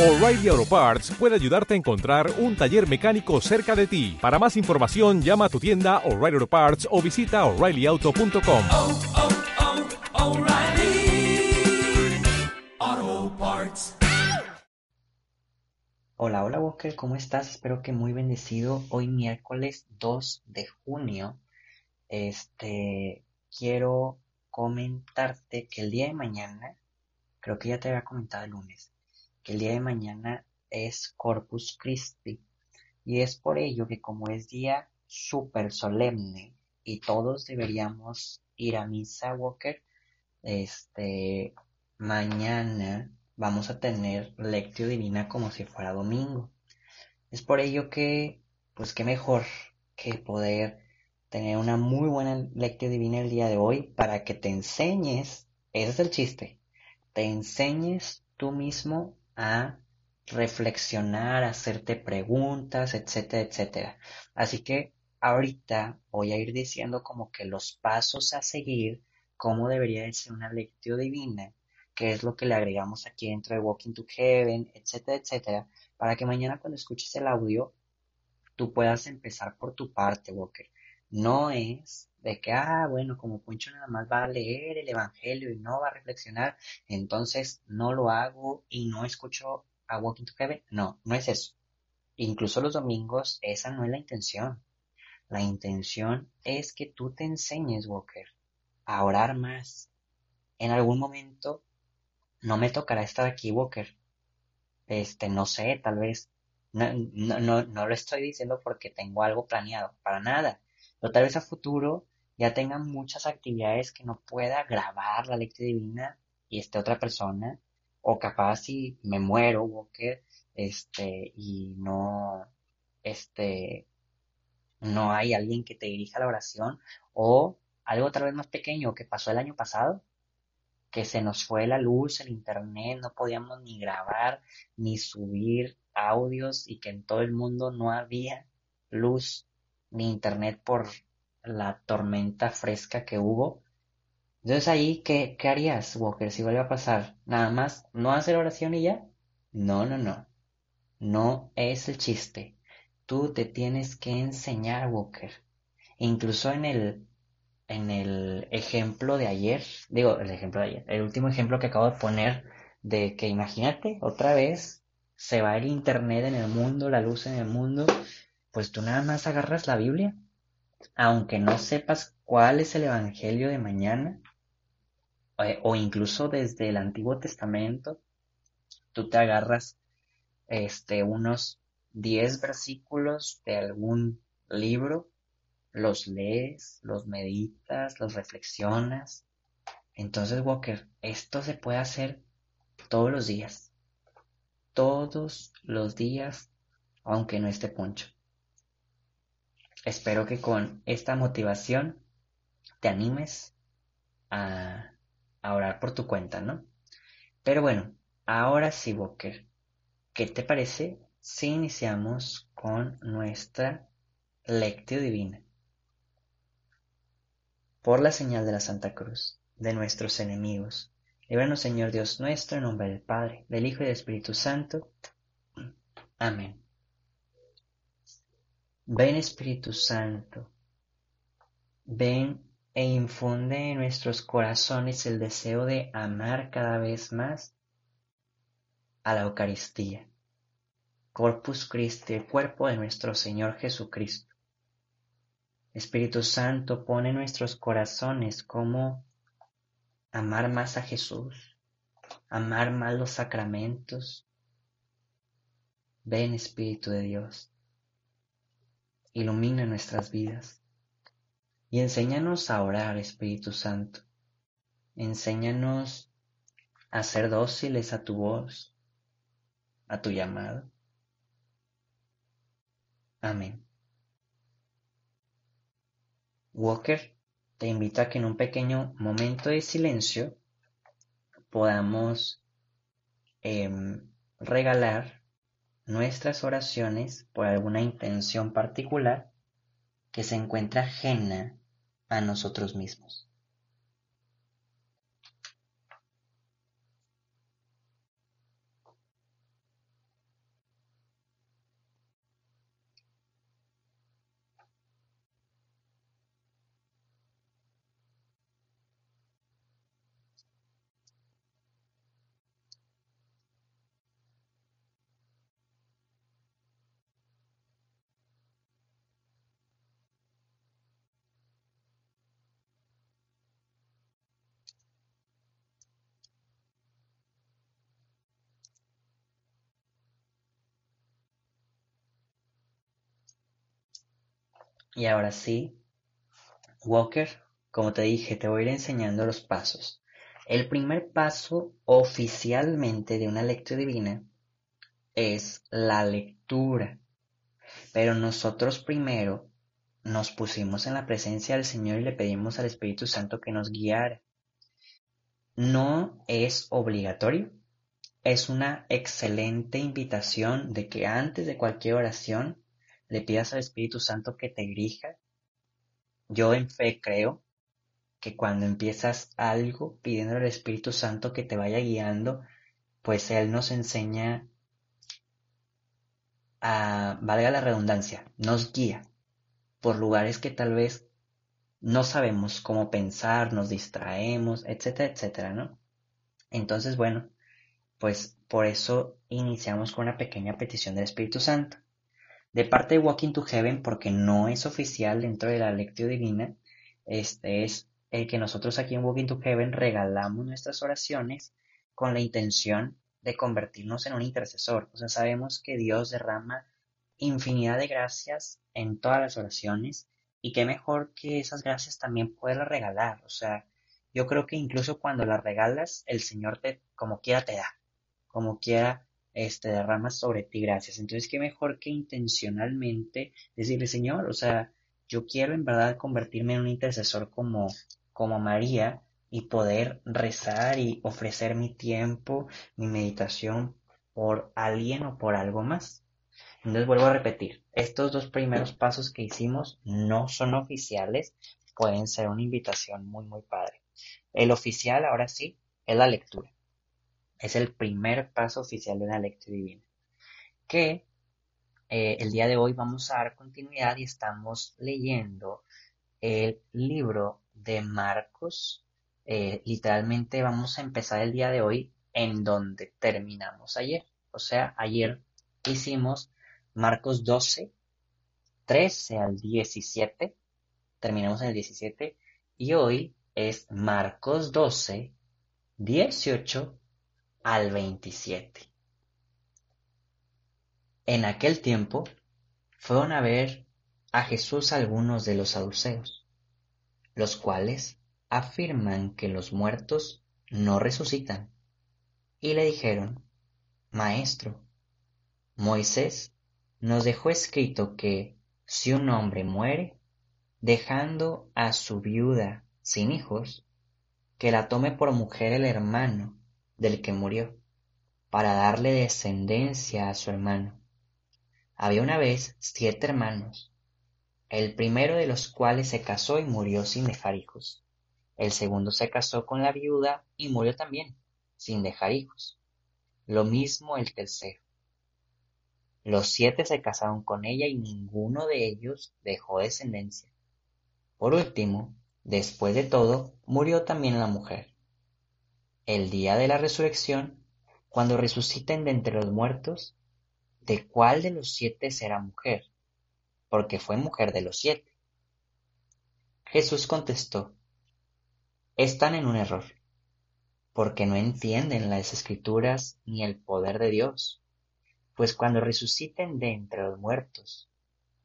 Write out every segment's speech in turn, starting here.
O'Reilly Auto Parts puede ayudarte a encontrar un taller mecánico cerca de ti. Para más información, llama a tu tienda O'Reilly Auto Parts o visita oreillyauto.com. oh, oh, Parts. Hola, hola Walker, ¿cómo estás? Espero que muy bendecido. Hoy miércoles 2 de junio, este, quiero comentarte que el día de mañana, creo que ya te había comentado el lunes, el día de mañana es Corpus Christi. Y es por ello que como es día súper solemne y todos deberíamos ir a misa, Walker, este, mañana vamos a tener lectio divina como si fuera domingo. Es por ello que, pues qué mejor que poder tener una muy buena lectio divina el día de hoy para que te enseñes, ese es el chiste, te enseñes tú mismo a reflexionar, hacerte preguntas, etcétera, etcétera. Así que ahorita voy a ir diciendo como que los pasos a seguir, cómo debería de ser una lectio divina, qué es lo que le agregamos aquí dentro de Walking to Heaven, etcétera, etcétera, para que mañana cuando escuches el audio tú puedas empezar por tu parte, Walker. No es de que, ah, bueno, como Poncho nada más va a leer el Evangelio y no va a reflexionar, entonces no lo hago y no escucho a Walking to Heaven. No, no es eso. Incluso los domingos, esa no es la intención. La intención es que tú te enseñes, Walker, a orar más. En algún momento no me tocará estar aquí, Walker. Este, no sé, tal vez. No, no, no, no lo estoy diciendo porque tengo algo planeado, para nada. Pero tal vez a futuro ya tenga muchas actividades que no pueda grabar la lectura divina y esté otra persona. O capaz si me muero, Walker, este, y no, este, no hay alguien que te dirija la oración. O algo tal vez más pequeño que pasó el año pasado, que se nos fue la luz, el internet, no podíamos ni grabar ni subir audios y que en todo el mundo no había luz ni internet por la tormenta fresca que hubo. Entonces ahí, ¿qué, qué harías, Walker, si vuelve a pasar? Nada más, ¿no hacer oración y ya? No, no, no. No es el chiste. Tú te tienes que enseñar, Walker. Incluso en el en el ejemplo de ayer, digo, el ejemplo de ayer, el último ejemplo que acabo de poner de que imagínate, otra vez se va el internet en el mundo, la luz en el mundo, pues tú nada más agarras la Biblia, aunque no sepas cuál es el Evangelio de mañana, o incluso desde el Antiguo Testamento, tú te agarras este, unos 10 versículos de algún libro los lees, los meditas, los reflexionas. Entonces, Walker, esto se puede hacer todos los días. Todos los días, aunque no esté poncho. Espero que con esta motivación te animes a, orar por tu cuenta, ¿no? Pero bueno, ahora sí, Walker, ¿qué te parece si iniciamos con nuestra lectio divina? por la señal de la Santa Cruz, de nuestros enemigos. Líbranos, Señor Dios nuestro, en nombre del Padre, del Hijo y del Espíritu Santo. Amén. Ven Espíritu Santo, ven e infunde en nuestros corazones el deseo de amar cada vez más a la Eucaristía. Corpus Christi, el cuerpo de nuestro Señor Jesucristo. Espíritu Santo, pone en nuestros corazones cómo amar más a Jesús, amar más los sacramentos. Ven Espíritu de Dios, ilumina nuestras vidas y enséñanos a orar, Espíritu Santo. Enséñanos a ser dóciles a tu voz, a tu llamado. Amén. Walker te invito a que en un pequeño momento de silencio podamos eh, regalar nuestras oraciones por alguna intención particular que se encuentra ajena a nosotros mismos. Y ahora sí, Walker, como te dije, te voy a ir enseñando los pasos. El primer paso oficialmente de una lectura divina es la lectura. Pero nosotros primero nos pusimos en la presencia del Señor y le pedimos al Espíritu Santo que nos guiara. No es obligatorio, es una excelente invitación de que antes de cualquier oración le pidas al Espíritu Santo que te dirija. Yo en fe creo que cuando empiezas algo pidiendo al Espíritu Santo que te vaya guiando, pues Él nos enseña a, valga la redundancia, nos guía por lugares que tal vez no sabemos cómo pensar, nos distraemos, etcétera, etcétera, ¿no? Entonces, bueno, pues por eso iniciamos con una pequeña petición del Espíritu Santo. De parte de Walking to Heaven, porque no es oficial dentro de la lectio divina, este es el que nosotros aquí en Walking to Heaven regalamos nuestras oraciones con la intención de convertirnos en un intercesor. O sea, sabemos que Dios derrama infinidad de gracias en todas las oraciones y qué mejor que esas gracias también poderlas regalar. O sea, yo creo que incluso cuando las regalas, el Señor te, como quiera, te da, como quiera, este, derrama sobre ti gracias. Entonces, qué mejor que intencionalmente decirle, Señor, o sea, yo quiero en verdad convertirme en un intercesor como, como María y poder rezar y ofrecer mi tiempo, mi meditación por alguien o por algo más. Entonces vuelvo a repetir, estos dos primeros pasos que hicimos no son oficiales, pueden ser una invitación muy, muy padre. El oficial, ahora sí, es la lectura. Es el primer paso oficial de la lectura divina. Que eh, el día de hoy vamos a dar continuidad y estamos leyendo el libro de Marcos. Eh, literalmente vamos a empezar el día de hoy en donde terminamos ayer. O sea, ayer hicimos Marcos 12, 13 al 17, terminamos en el 17, y hoy es Marcos 12, 18 al 27. En aquel tiempo fueron a ver a Jesús algunos de los saduceos, los cuales afirman que los muertos no resucitan, y le dijeron, Maestro, Moisés nos dejó escrito que si un hombre muere, dejando a su viuda sin hijos, que la tome por mujer el hermano del que murió, para darle descendencia a su hermano. Había una vez siete hermanos, el primero de los cuales se casó y murió sin dejar hijos. El segundo se casó con la viuda y murió también, sin dejar hijos. Lo mismo el tercero. Los siete se casaron con ella y ninguno de ellos dejó descendencia. Por último, después de todo, murió también la mujer. El día de la resurrección, cuando resuciten de entre los muertos, ¿de cuál de los siete será mujer? Porque fue mujer de los siete. Jesús contestó, están en un error, porque no entienden las escrituras ni el poder de Dios pues cuando resuciten de entre los muertos,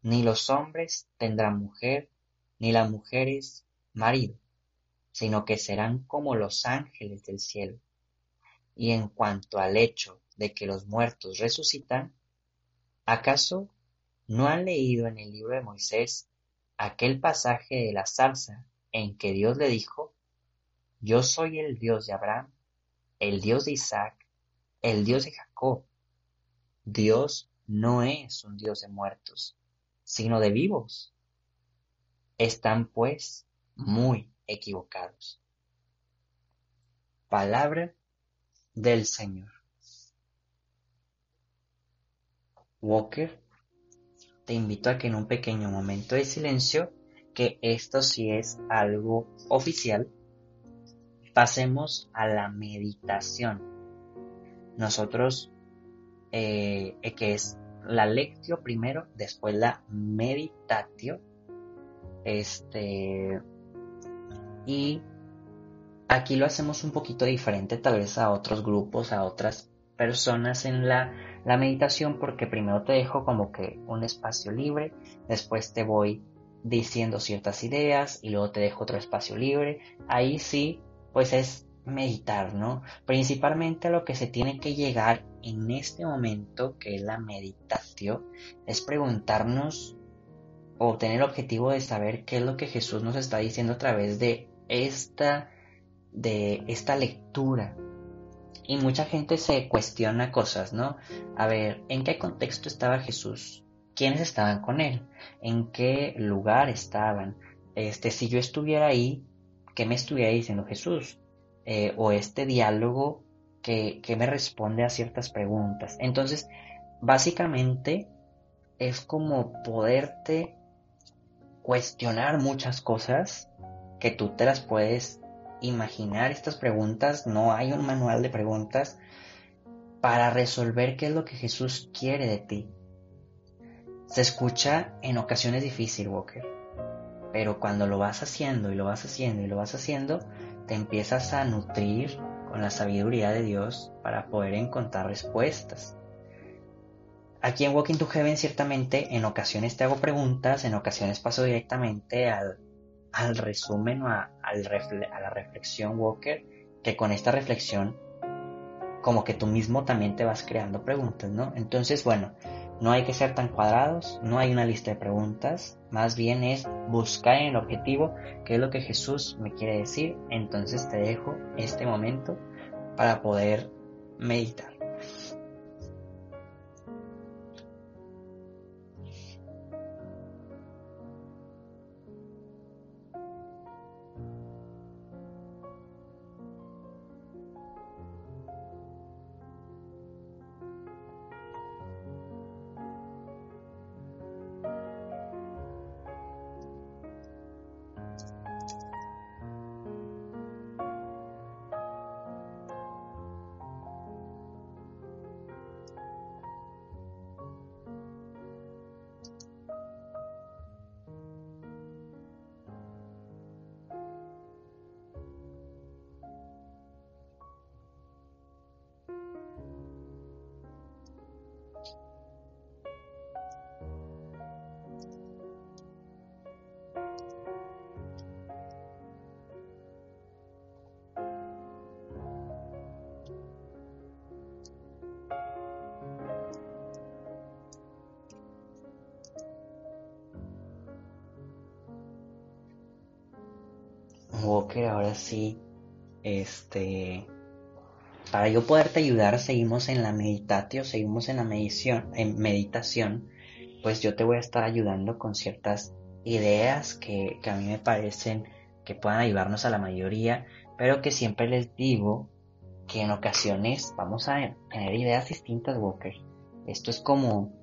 ni los hombres tendrán mujer, ni las mujeres marido, sino que serán como los ángeles del cielo. Y en cuanto al hecho de que los muertos resucitan, ¿acaso no han leído en el libro de Moisés aquel pasaje de la zarza en que Dios le dijo, Yo soy el Dios de Abraham, el Dios de Isaac, el Dios de Jacob? Dios no es un Dios de muertos, sino de vivos. Están pues muy equivocados. Palabra del Señor. Walker, te invito a que en un pequeño momento de silencio, que esto sí es algo oficial, pasemos a la meditación. Nosotros eh, que es la lectio primero, después la meditatio. Este. Y aquí lo hacemos un poquito diferente, tal vez a otros grupos, a otras personas en la, la meditación, porque primero te dejo como que un espacio libre, después te voy diciendo ciertas ideas y luego te dejo otro espacio libre. Ahí sí, pues es meditar, ¿no? Principalmente lo que se tiene que llegar en este momento, que es la meditación, es preguntarnos o tener el objetivo de saber qué es lo que Jesús nos está diciendo a través de esta, de esta lectura. Y mucha gente se cuestiona cosas, ¿no? A ver, ¿en qué contexto estaba Jesús? ¿Quiénes estaban con él? ¿En qué lugar estaban? Este, si yo estuviera ahí, ¿qué me estuviera diciendo Jesús? Eh, o este diálogo que, que me responde a ciertas preguntas. Entonces, básicamente es como poderte cuestionar muchas cosas que tú te las puedes imaginar estas preguntas, no hay un manual de preguntas para resolver qué es lo que Jesús quiere de ti. Se escucha en ocasiones difícil, Walker, pero cuando lo vas haciendo y lo vas haciendo y lo vas haciendo, te empiezas a nutrir con la sabiduría de Dios para poder encontrar respuestas. Aquí en Walking to Heaven ciertamente en ocasiones te hago preguntas, en ocasiones paso directamente al, al resumen o a, a la reflexión Walker, que con esta reflexión como que tú mismo también te vas creando preguntas, ¿no? Entonces, bueno, no hay que ser tan cuadrados, no hay una lista de preguntas, más bien es buscar en el objetivo qué es lo que Jesús me quiere decir. Entonces te dejo este momento para poder meditar. Walker, ahora sí, este, para yo poderte ayudar, seguimos en la meditatio, seguimos en la medición, en meditación, pues yo te voy a estar ayudando con ciertas ideas que, que a mí me parecen que puedan ayudarnos a la mayoría, pero que siempre les digo que en ocasiones vamos a tener ideas distintas, Walker. Esto es como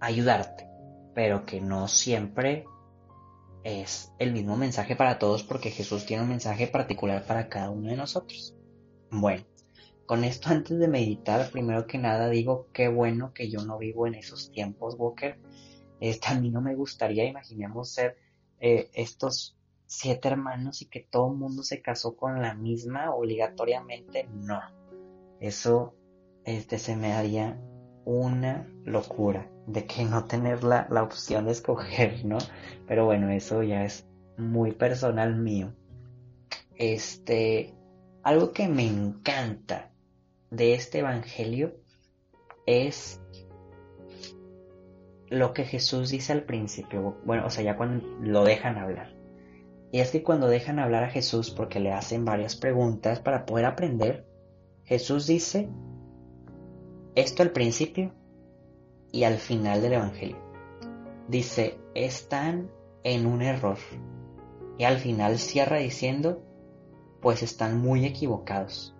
ayudarte, pero que no siempre es el mismo mensaje para todos porque Jesús tiene un mensaje particular para cada uno de nosotros. Bueno, con esto antes de meditar, primero que nada digo qué bueno que yo no vivo en esos tiempos, Walker. Este, a mí no me gustaría, imaginemos ser eh, estos siete hermanos y que todo el mundo se casó con la misma obligatoriamente. No, eso este, se me haría una locura de que no tener la, la opción de escoger, ¿no? Pero bueno, eso ya es muy personal mío. Este, algo que me encanta de este evangelio es lo que Jesús dice al principio, bueno, o sea, ya cuando lo dejan hablar. Y es que cuando dejan hablar a Jesús porque le hacen varias preguntas para poder aprender, Jesús dice esto al principio y al final del Evangelio. Dice, están en un error. Y al final cierra diciendo, pues están muy equivocados.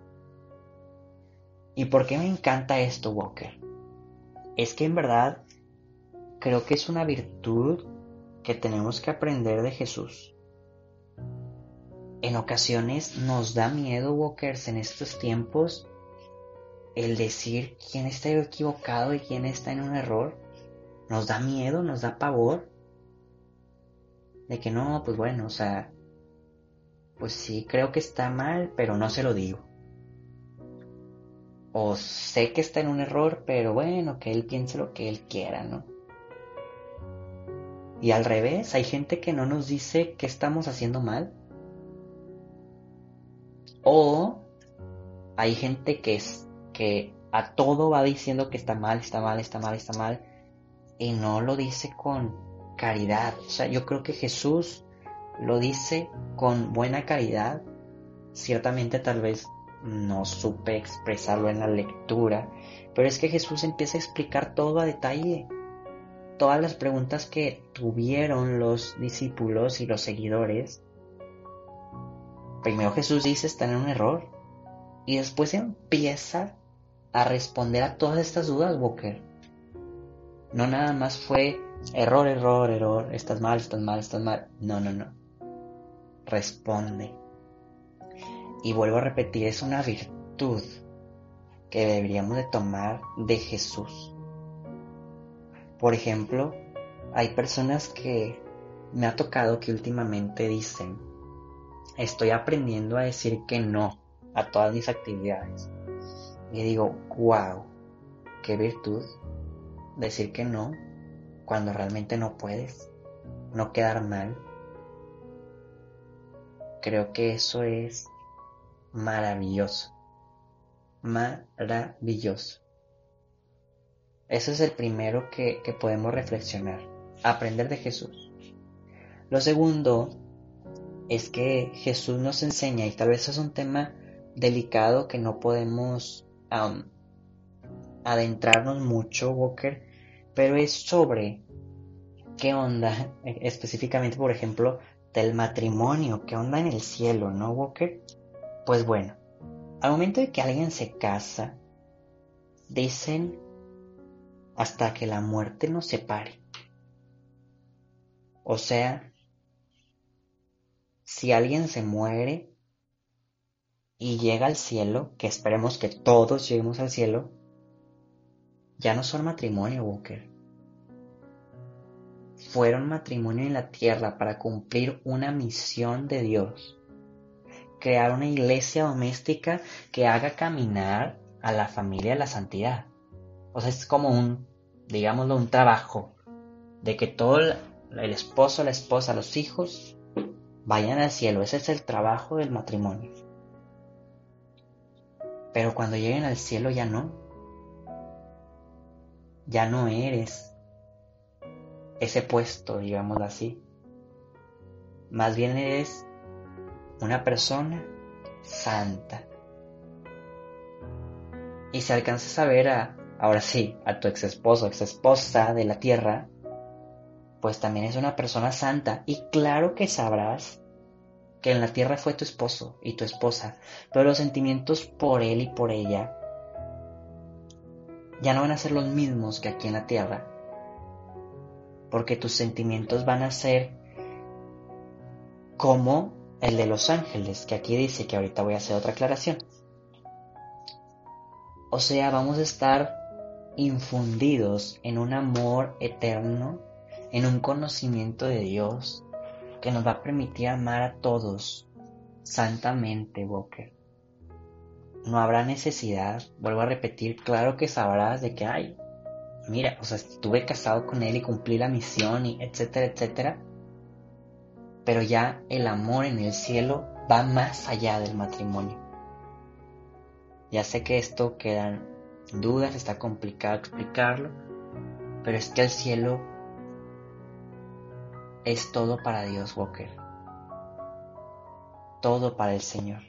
¿Y por qué me encanta esto, Walker? Es que en verdad creo que es una virtud que tenemos que aprender de Jesús. En ocasiones nos da miedo, Walker, en estos tiempos el decir quién está equivocado y quién está en un error nos da miedo, nos da pavor. De que no, pues bueno, o sea, pues sí, creo que está mal, pero no se lo digo. O sé que está en un error, pero bueno, que él piense lo que él quiera, ¿no? Y al revés, hay gente que no nos dice que estamos haciendo mal. O hay gente que, es, que a todo va diciendo que está mal, está mal, está mal, está mal. Y no lo dice con caridad. O sea, yo creo que Jesús lo dice con buena caridad. Ciertamente tal vez no supe expresarlo en la lectura, pero es que Jesús empieza a explicar todo a detalle. Todas las preguntas que tuvieron los discípulos y los seguidores. Primero Jesús dice están en un error. Y después empieza a responder a todas estas dudas, Walker. No nada más fue error, error, error, estás mal, estás mal, estás mal. No, no, no. Responde. Y vuelvo a repetir, es una virtud que deberíamos de tomar de Jesús. Por ejemplo, hay personas que me ha tocado que últimamente dicen, estoy aprendiendo a decir que no a todas mis actividades. Y digo, wow, qué virtud decir que no cuando realmente no puedes, no quedar mal. Creo que eso es maravilloso, maravilloso. Eso es el primero que, que podemos reflexionar, aprender de Jesús. Lo segundo es que Jesús nos enseña, y tal vez es un tema delicado que no podemos adentrarnos mucho, Walker, pero es sobre qué onda, específicamente, por ejemplo, del matrimonio, qué onda en el cielo, ¿no, Walker? Pues bueno, al momento de que alguien se casa, dicen hasta que la muerte nos separe. O sea, si alguien se muere, y llega al cielo, que esperemos que todos lleguemos al cielo, ya no son matrimonio, Walker. Fueron matrimonio en la tierra para cumplir una misión de Dios. Crear una iglesia doméstica que haga caminar a la familia de la santidad. O sea, es como un, digámoslo, un trabajo de que todo el esposo, la esposa, los hijos vayan al cielo. Ese es el trabajo del matrimonio. Pero cuando lleguen al cielo ya no. Ya no eres ese puesto, digámoslo así. Más bien eres una persona santa. Y si alcanzas a ver a, ahora sí, a tu ex esposo, ex esposa de la tierra, pues también es una persona santa. Y claro que sabrás que en la tierra fue tu esposo y tu esposa, pero los sentimientos por él y por ella ya no van a ser los mismos que aquí en la tierra, porque tus sentimientos van a ser como el de los ángeles, que aquí dice que ahorita voy a hacer otra aclaración. O sea, vamos a estar infundidos en un amor eterno, en un conocimiento de Dios, que nos va a permitir amar a todos santamente, Walker. No habrá necesidad, vuelvo a repetir, claro que sabrás de que hay. Mira, o sea, estuve casado con él y cumplí la misión y etcétera, etcétera. Pero ya el amor en el cielo va más allá del matrimonio. Ya sé que esto quedan dudas, está complicado explicarlo, pero es que el cielo es todo para Dios, Walker. Todo para el Señor.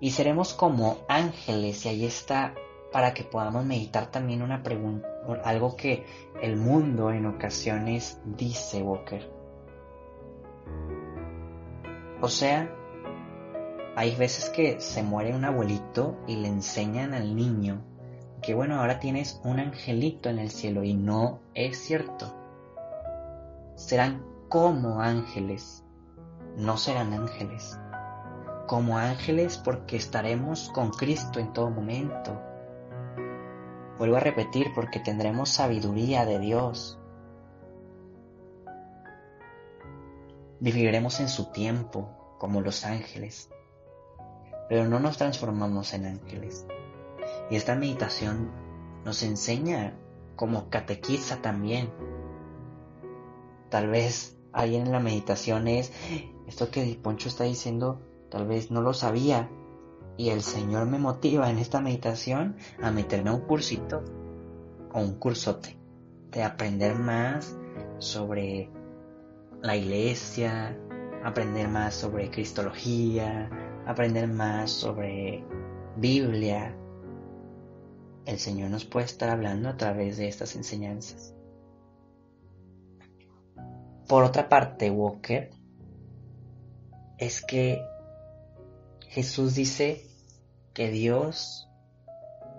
Y seremos como ángeles, y ahí está para que podamos meditar también una pregunta, algo que el mundo en ocasiones dice, Walker. O sea, hay veces que se muere un abuelito y le enseñan al niño que bueno, ahora tienes un angelito en el cielo y no es cierto serán como ángeles, no serán ángeles. Como ángeles porque estaremos con Cristo en todo momento. Vuelvo a repetir porque tendremos sabiduría de Dios. Viviremos en su tiempo como los ángeles, pero no nos transformamos en ángeles. Y esta meditación nos enseña como catequiza también Tal vez alguien en la meditación es, esto que Poncho está diciendo, tal vez no lo sabía. Y el Señor me motiva en esta meditación a meterme a un cursito o un cursote de aprender más sobre la iglesia, aprender más sobre cristología, aprender más sobre Biblia. El Señor nos puede estar hablando a través de estas enseñanzas. Por otra parte, Walker, es que Jesús dice que Dios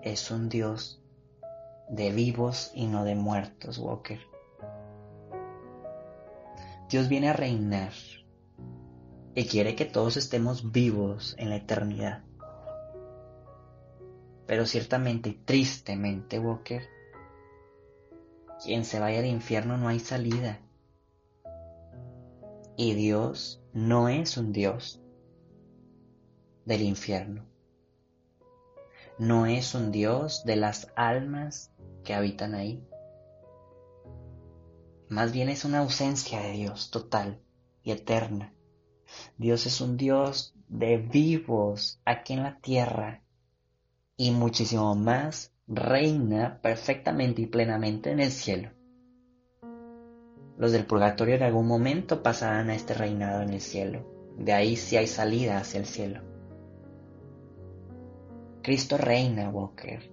es un Dios de vivos y no de muertos, Walker. Dios viene a reinar y quiere que todos estemos vivos en la eternidad. Pero ciertamente y tristemente, Walker, quien se vaya al infierno no hay salida. Y Dios no es un Dios del infierno. No es un Dios de las almas que habitan ahí. Más bien es una ausencia de Dios total y eterna. Dios es un Dios de vivos aquí en la tierra y muchísimo más reina perfectamente y plenamente en el cielo. Los del purgatorio en algún momento pasarán a este reinado en el cielo. De ahí sí hay salida hacia el cielo. Cristo reina, Walker.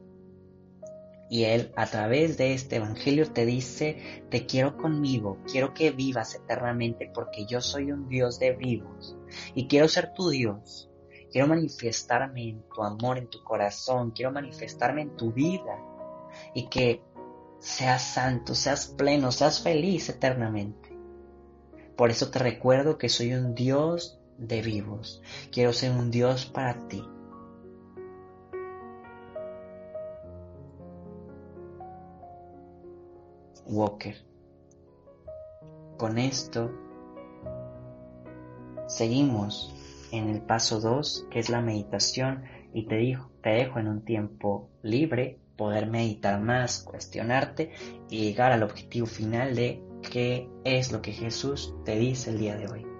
Y Él a través de este Evangelio te dice, te quiero conmigo, quiero que vivas eternamente porque yo soy un Dios de vivos y quiero ser tu Dios. Quiero manifestarme en tu amor, en tu corazón, quiero manifestarme en tu vida y que seas santo, seas pleno, seas feliz eternamente. Por eso te recuerdo que soy un Dios de vivos. Quiero ser un Dios para ti. Walker. Con esto seguimos en el paso 2, que es la meditación, y te, te dejo en un tiempo libre poder meditar más, cuestionarte y llegar al objetivo final de qué es lo que Jesús te dice el día de hoy.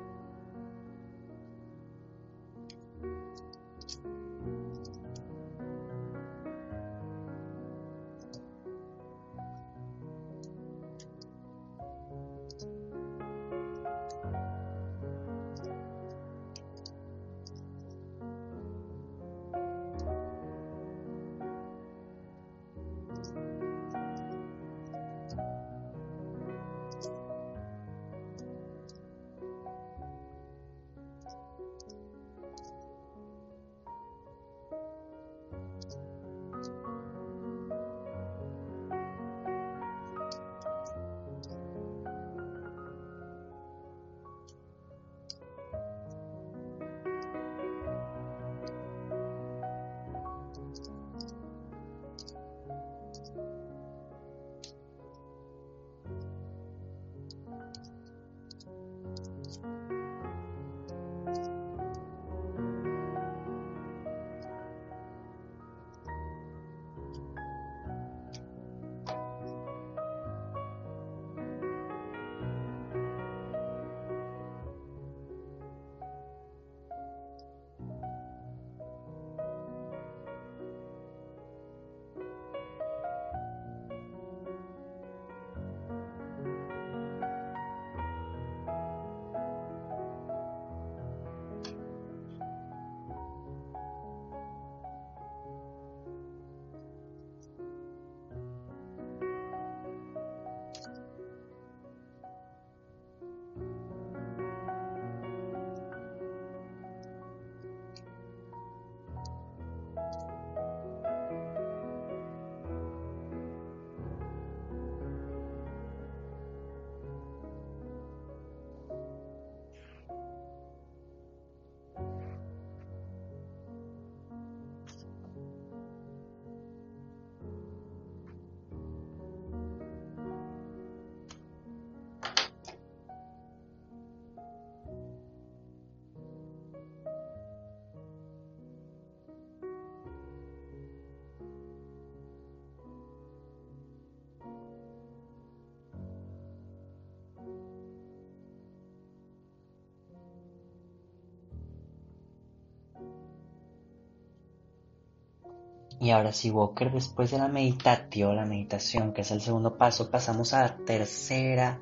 Y ahora si Walker, después de la meditatio, la meditación, que es el segundo paso, pasamos a la tercera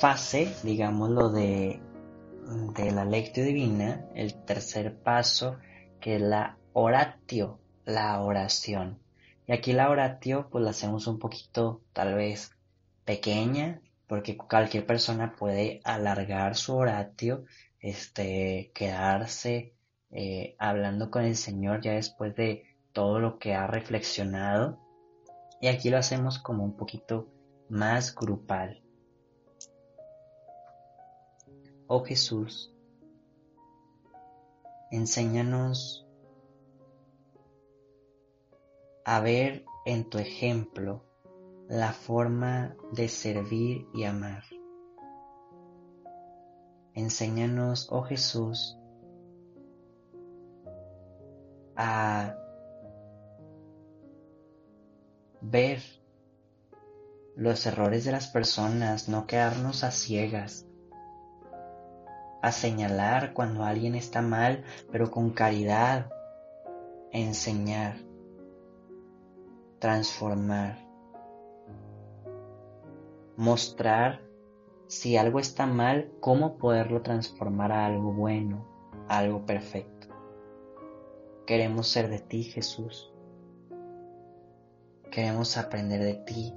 fase, digámoslo, de, de la lectio divina, el tercer paso, que es la oratio, la oración. Y aquí la oratio, pues la hacemos un poquito, tal vez, pequeña, porque cualquier persona puede alargar su oratio, este, quedarse eh, hablando con el Señor ya después de todo lo que ha reflexionado. Y aquí lo hacemos como un poquito más grupal. Oh Jesús, enséñanos a ver en tu ejemplo la forma de servir y amar. Enséñanos, oh Jesús, a ver los errores de las personas, no quedarnos a ciegas, a señalar cuando alguien está mal, pero con caridad, enseñar, transformar, mostrar si algo está mal, cómo poderlo transformar a algo bueno, a algo perfecto. Queremos ser de ti, Jesús. Queremos aprender de ti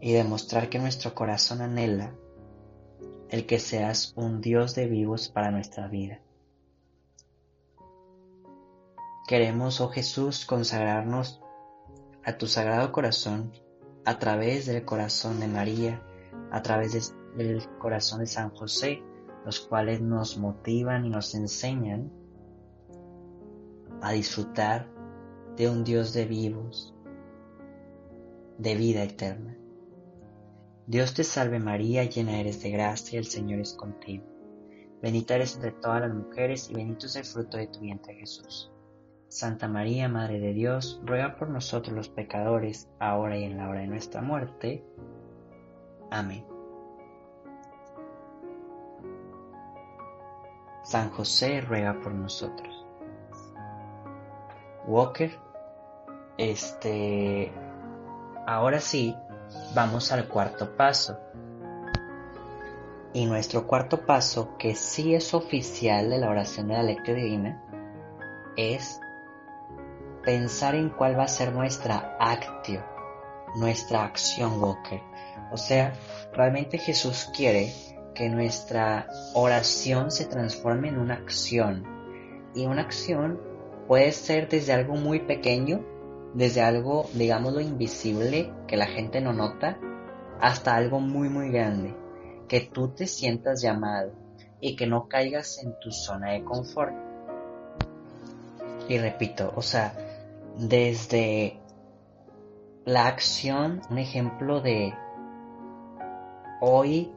y demostrar que nuestro corazón anhela el que seas un Dios de vivos para nuestra vida. Queremos, oh Jesús, consagrarnos a tu sagrado corazón a través del corazón de María, a través del corazón de San José, los cuales nos motivan y nos enseñan a disfrutar de un Dios de vivos, de vida eterna. Dios te salve María, llena eres de gracia, el Señor es contigo. Bendita eres entre todas las mujeres y bendito es el fruto de tu vientre Jesús. Santa María, Madre de Dios, ruega por nosotros los pecadores, ahora y en la hora de nuestra muerte. Amén. San José ruega por nosotros. Walker, este, ahora sí, vamos al cuarto paso. Y nuestro cuarto paso, que sí es oficial de la oración de la lectura divina, es pensar en cuál va a ser nuestra actio, nuestra acción Walker. O sea, realmente Jesús quiere que nuestra oración se transforme en una acción. Y una acción puede ser desde algo muy pequeño, desde algo, digámoslo, invisible, que la gente no nota, hasta algo muy, muy grande, que tú te sientas llamado y que no caigas en tu zona de confort. Y repito, o sea, desde la acción, un ejemplo de hoy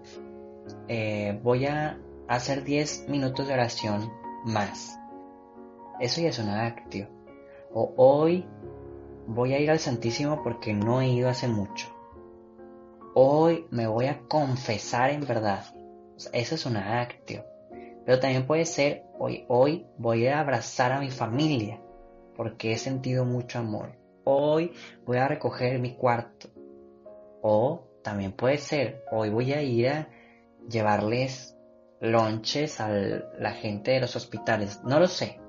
eh, voy a hacer 10 minutos de oración más. Eso ya es una actio. O hoy voy a ir al Santísimo porque no he ido hace mucho. Hoy me voy a confesar en verdad. eso es una actio. Pero también puede ser hoy, hoy voy a abrazar a mi familia porque he sentido mucho amor. Hoy voy a recoger mi cuarto. O también puede ser hoy voy a ir a llevarles lonches a la gente de los hospitales. No lo sé.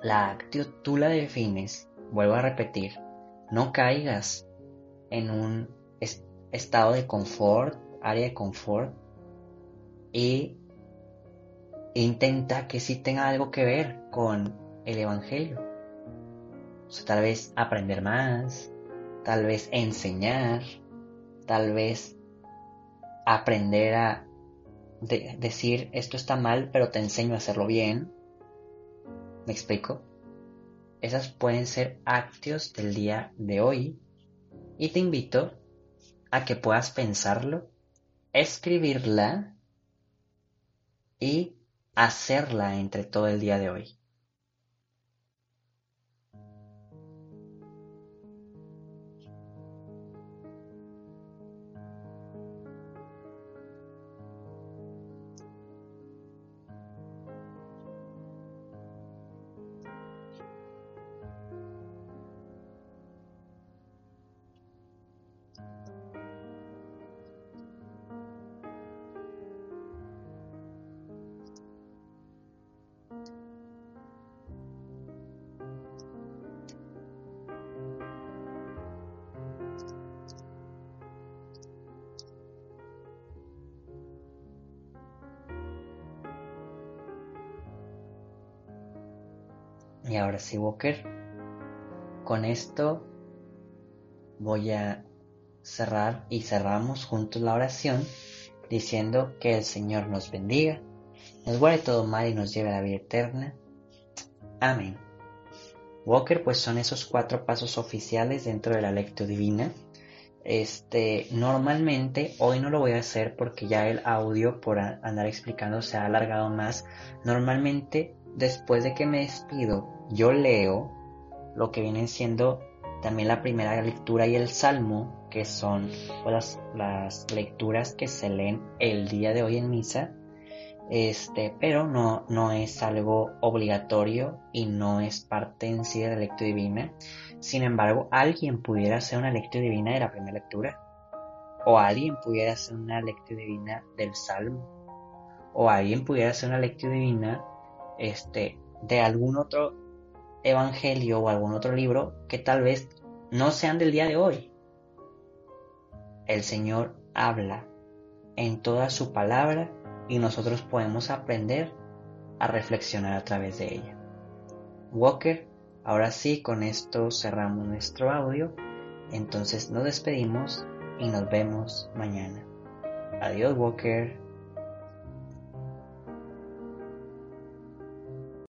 La actio tú la defines, vuelvo a repetir, no caigas en un estado de confort, área de confort, y intenta que sí tenga algo que ver con el Evangelio. Tal vez aprender más, tal vez enseñar, tal vez aprender a decir esto está mal, pero te enseño a hacerlo bien. ¿Me explico? Esas pueden ser actos del día de hoy y te invito a que puedas pensarlo, escribirla y hacerla entre todo el día de hoy. Y ahora sí, Walker, con esto voy a cerrar y cerramos juntos la oración diciendo que el Señor nos bendiga, nos guarde todo mal y nos lleve a la vida eterna. Amén. Walker, pues son esos cuatro pasos oficiales dentro de la lectura divina. Este, normalmente, hoy no lo voy a hacer porque ya el audio por andar explicando se ha alargado más. Normalmente, después de que me despido, yo leo lo que vienen siendo también la primera lectura y el salmo, que son pues, las, lecturas que se leen el día de hoy en misa. Este, pero no, no es algo obligatorio y no es parte en sí de la lectura divina. Sin embargo, alguien pudiera hacer una lectura divina de la primera lectura. O alguien pudiera hacer una lectura divina del salmo. O alguien pudiera hacer una lectura divina este, de algún otro evangelio o algún otro libro que tal vez no sean del día de hoy. El Señor habla en toda su palabra y nosotros podemos aprender a reflexionar a través de ella. Walker, ahora sí, con esto cerramos nuestro audio. Entonces nos despedimos y nos vemos mañana. Adiós, Walker.